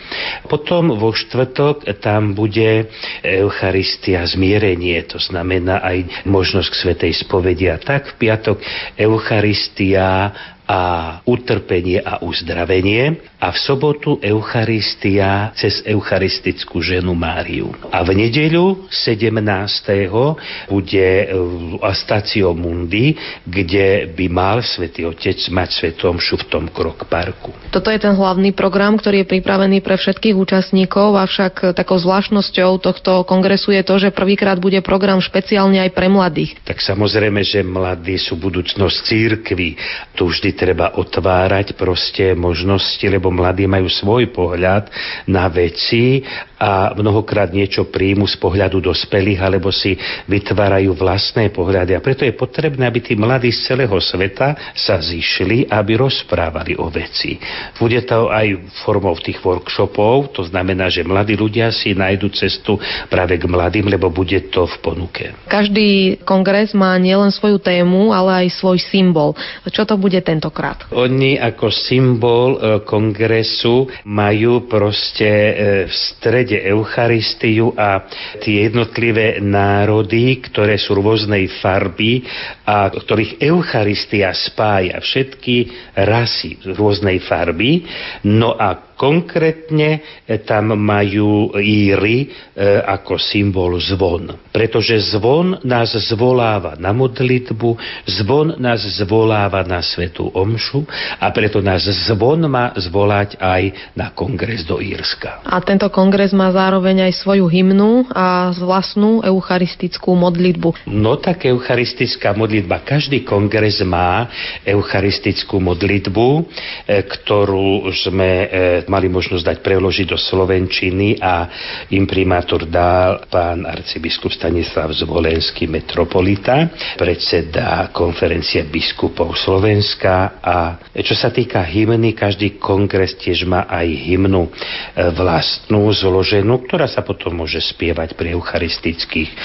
Potom vo štvrtok tam bude Eucharistia zmierenie, to znamená aj možnosť k svetej spovedi a tak v piatok Eucharistia a utrpenie a uzdravenie a v sobotu Eucharistia cez Eucharistickú ženu Máriu. A v nedeľu 17. bude Astacio Mundi, kde by mal svätý Otec mať svetom šu v tom krok parku. Toto je ten hlavný program, ktorý je pripravený pre všetkých účastníkov, avšak takou zvláštnosťou tohto kongresu je to, že prvýkrát bude program špeciálne aj pre mladých. Tak samozrejme, že mladí sú budúcnosť církvy. Tu vždy treba otvárať proste možnosti, lebo mladí majú svoj pohľad na veci a mnohokrát niečo príjmu z pohľadu dospelých alebo si vytvárajú vlastné pohľady. A preto je potrebné, aby tí mladí z celého sveta sa zišli, aby rozprávali o veci. Bude to aj formou tých workshopov, to znamená, že mladí ľudia si nájdu cestu práve k mladým, lebo bude to v ponuke. Každý kongres má nielen svoju tému, ale aj svoj symbol. Čo to bude tentokrát? Oni ako symbol e, kongresu majú proste e, v strede Eucharistiu a tie jednotlivé národy, ktoré sú rôznej farby a ktorých Eucharistia spája všetky rasy rôznej farby. No a Konkrétne e, tam majú íry e, ako symbol zvon. Pretože zvon nás zvoláva na modlitbu, zvon nás zvoláva na svetú omšu a preto nás zvon má zvolať aj na kongres do Írska. A tento kongres má zároveň aj svoju hymnu a vlastnú eucharistickú modlitbu. No tak eucharistická modlitba. Každý kongres má eucharistickú modlitbu, e, ktorú sme mali možnosť dať preložiť do Slovenčiny a imprimátor dal pán arcibiskup Stanislav Zvolenský metropolita, predseda konferencie biskupov Slovenska a čo sa týka hymny, každý kongres tiež má aj hymnu e, vlastnú zloženú, ktorá sa potom môže spievať pri eucharistických e,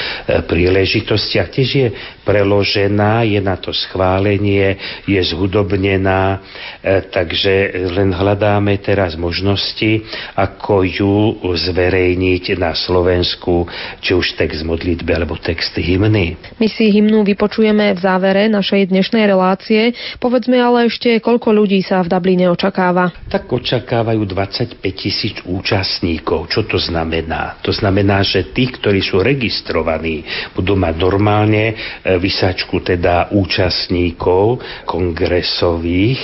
príležitostiach. Tiež je preložená, je na to schválenie, je zhudobnená, e, takže len hľadáme teraz možnosti, ako ju zverejniť na Slovensku, či už text modlitby alebo text hymny. My si hymnu vypočujeme v závere našej dnešnej relácie. Povedzme ale ešte, koľko ľudí sa v Dubline očakáva. Tak očakávajú 25 tisíc účastníkov. Čo to znamená? To znamená, že tí, ktorí sú registrovaní, budú mať normálne e, vysačku teda účastníkov kongresových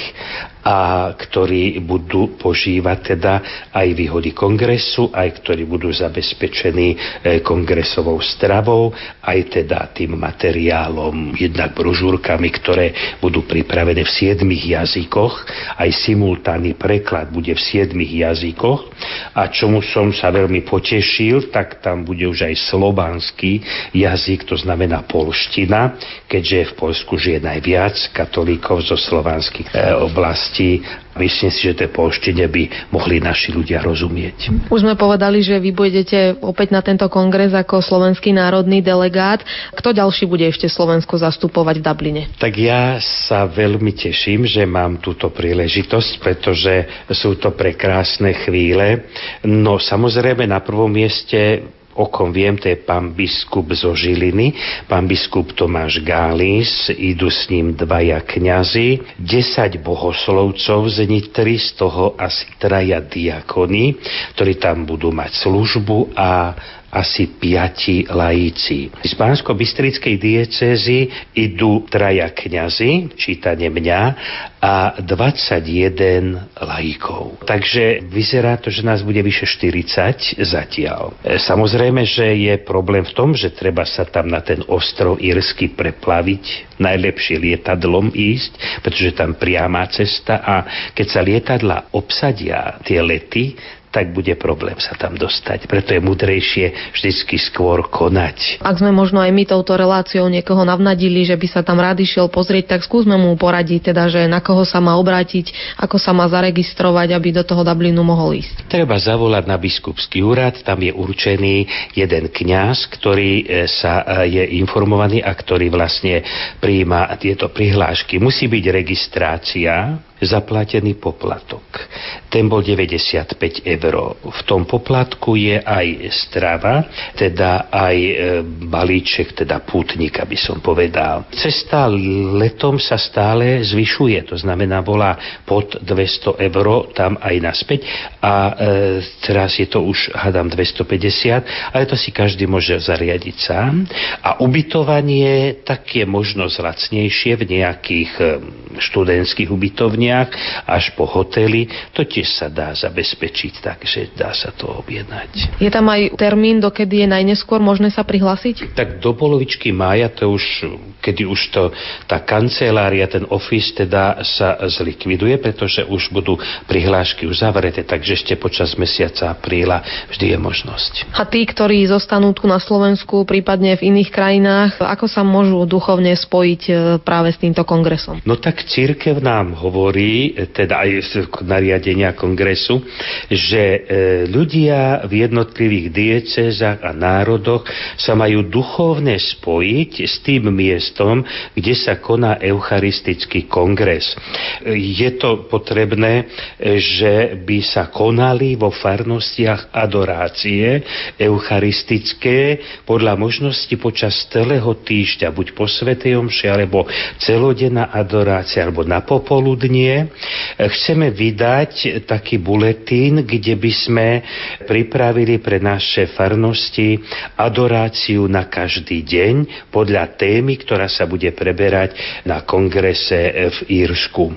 a ktorí budú požívať teda aj výhody kongresu, aj ktorí budú zabezpečení e, kongresovou stravou, aj teda tým materiálom, jednak brožúrkami, ktoré budú pripravené v siedmých jazykoch, aj simultánny preklad bude v siedmých jazykoch. A čomu som sa veľmi potešil, tak tam bude už aj slovanský jazyk, to znamená polština, keďže v Polsku žije najviac katolíkov zo slovanských e, oblastí oblasti. Myslím si, že tej polštine by mohli naši ľudia rozumieť. Už sme povedali, že vy budete opäť na tento kongres ako slovenský národný delegát. Kto ďalší bude ešte Slovensko zastupovať v Dubline? Tak ja sa veľmi teším, že mám túto príležitosť, pretože sú to prekrásne chvíle. No samozrejme na prvom mieste o kom viem, to je pán biskup zo Žiliny, pán biskup Tomáš Gális, idú s ním dvaja kňazi, 10 bohoslovcov z Nitry, z toho asi traja diakony, ktorí tam budú mať službu a asi piati lajíci. Z Pánsko-Bystrickej diecézy idú traja kňazi, čítane mňa, a 21 lajíkov. Takže vyzerá to, že nás bude vyše 40 zatiaľ. E, samozrejme, že je problém v tom, že treba sa tam na ten ostrov Irsky preplaviť, najlepšie lietadlom ísť, pretože tam priama cesta a keď sa lietadla obsadia tie lety, tak bude problém sa tam dostať. Preto je mudrejšie vždycky skôr konať. Ak sme možno aj my touto reláciou niekoho navnadili, že by sa tam rád išiel pozrieť, tak skúsme mu poradiť, teda, že na koho sa má obrátiť, ako sa má zaregistrovať, aby do toho Dublinu mohol ísť. Treba zavolať na biskupský úrad, tam je určený jeden kňaz, ktorý e, sa e, je informovaný a ktorý vlastne prijíma tieto prihlášky. Musí byť registrácia, zaplatený poplatok. Ten bol 95 eur. V tom poplatku je aj strava, teda aj e, balíček, teda pútnik, aby som povedal. Cesta letom sa stále zvyšuje, to znamená, bola pod 200 eur tam aj naspäť a e, teraz je to už, hadám, 250, ale to si každý môže zariadiť sám. A ubytovanie tak je možno lacnejšie v nejakých e, študentských ubytovniach až po hotely. To tiež tiež sa dá zabezpečiť, takže dá sa to objednať. Je tam aj termín, dokedy je najneskôr možné sa prihlásiť? Tak do polovičky mája to už, kedy už to, tá kancelária, ten office teda sa zlikviduje, pretože už budú prihlášky uzavreté, takže ešte počas mesiaca apríla vždy je možnosť. A tí, ktorí zostanú tu na Slovensku, prípadne v iných krajinách, ako sa môžu duchovne spojiť e, práve s týmto kongresom? No tak církev nám hovorí, teda aj z nariadenia kongresu, že e, ľudia v jednotlivých diecezách a národoch sa majú duchovne spojiť s tým miestom, kde sa koná eucharistický kongres. Je to potrebné, že by sa konali vo farnostiach adorácie eucharistické podľa možnosti počas celého týždňa, buď po Svetej Omši, alebo celodenná adorácia, alebo na popoludnie. Chceme vydať taký buletín, kde by sme pripravili pre naše farnosti adoráciu na každý deň podľa témy, ktorá sa bude preberať na kongrese v Írsku.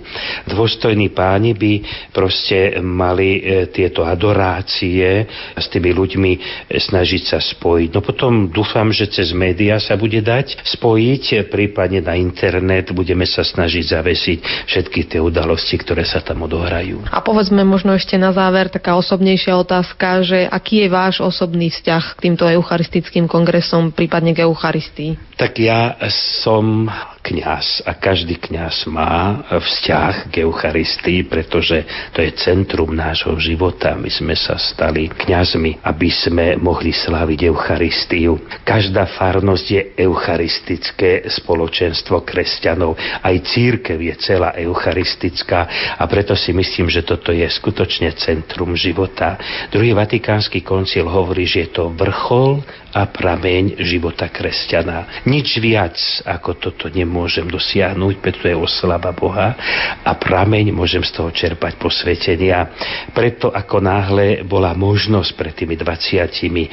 Dôstojní páni by proste mali e, tieto adorácie s tými ľuďmi snažiť sa spojiť. No potom dúfam, že cez médiá sa bude dať spojiť, prípadne na internet budeme sa snažiť zavesiť všetky tie udalosti, ktoré sa tam odohrajú. A povedzme možno ešte na záver taká osobnejšia otázka, že aký je váš osobný vzťah k týmto eucharistickým kongresom, prípadne k Eucharistii? Tak ja som kňaz a každý kňaz má vzťah k Eucharistii, pretože to je centrum nášho života. My sme sa stali kňazmi, aby sme mohli sláviť Eucharistiu. Každá farnosť je eucharistické spoločenstvo kresťanov. Aj církev je celá eucharistická a preto si myslím, že toto je skutočne centrum života. Druhý vatikánsky koncil hovorí, že je to vrchol a prameň života kresťana. Nič viac ako toto nemôžem dosiahnuť, preto je oslava Boha a prameň môžem z toho čerpať posvetenia. Preto ako náhle bola možnosť pred tými 20 e,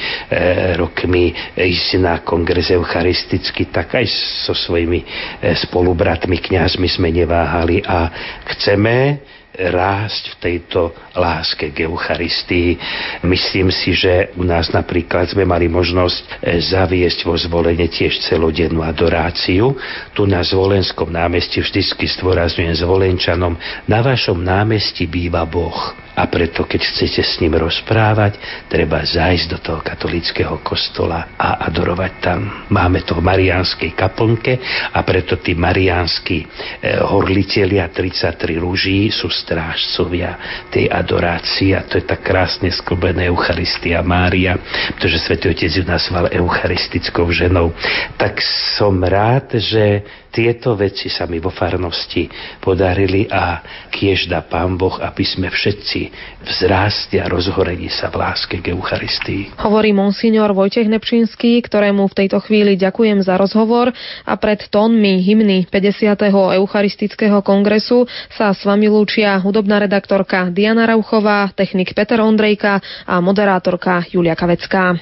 rokmi ísť na kongres eucharistický, tak aj so svojimi e, spolubratmi, kňazmi sme neváhali a chceme rásť v tejto láske k Eucharistii. Myslím si, že u nás napríklad sme mali možnosť e, zaviesť vo zvolenie tiež celodennú adoráciu. Tu na Zvolenskom námestí vždycky stvorazňujem zvolenčanom, na vašom námestí býva Boh. A preto, keď chcete s ním rozprávať, treba zájsť do toho katolického kostola a adorovať tam. Máme to v Mariánskej kaplnke a preto tí mariánsky e, horlitelia 33 rúží sú strážcovia tej adorácie a to je tak krásne sklbené Eucharistia Mária, pretože Svetý Otec ju nazval eucharistickou ženou. Tak som rád, že tieto veci sa mi vo farnosti podarili a kiež dá Pán Boh, aby sme všetci vzrásti a rozhorení sa v láske k Eucharistii. Hovorí monsignor Vojtech Nepčínsky, ktorému v tejto chvíli ďakujem za rozhovor a pred tónmi hymny 50. Eucharistického kongresu sa s vami lúčia hudobná redaktorka Diana Rauchová, technik Peter Ondrejka a moderátorka Julia Kavecká.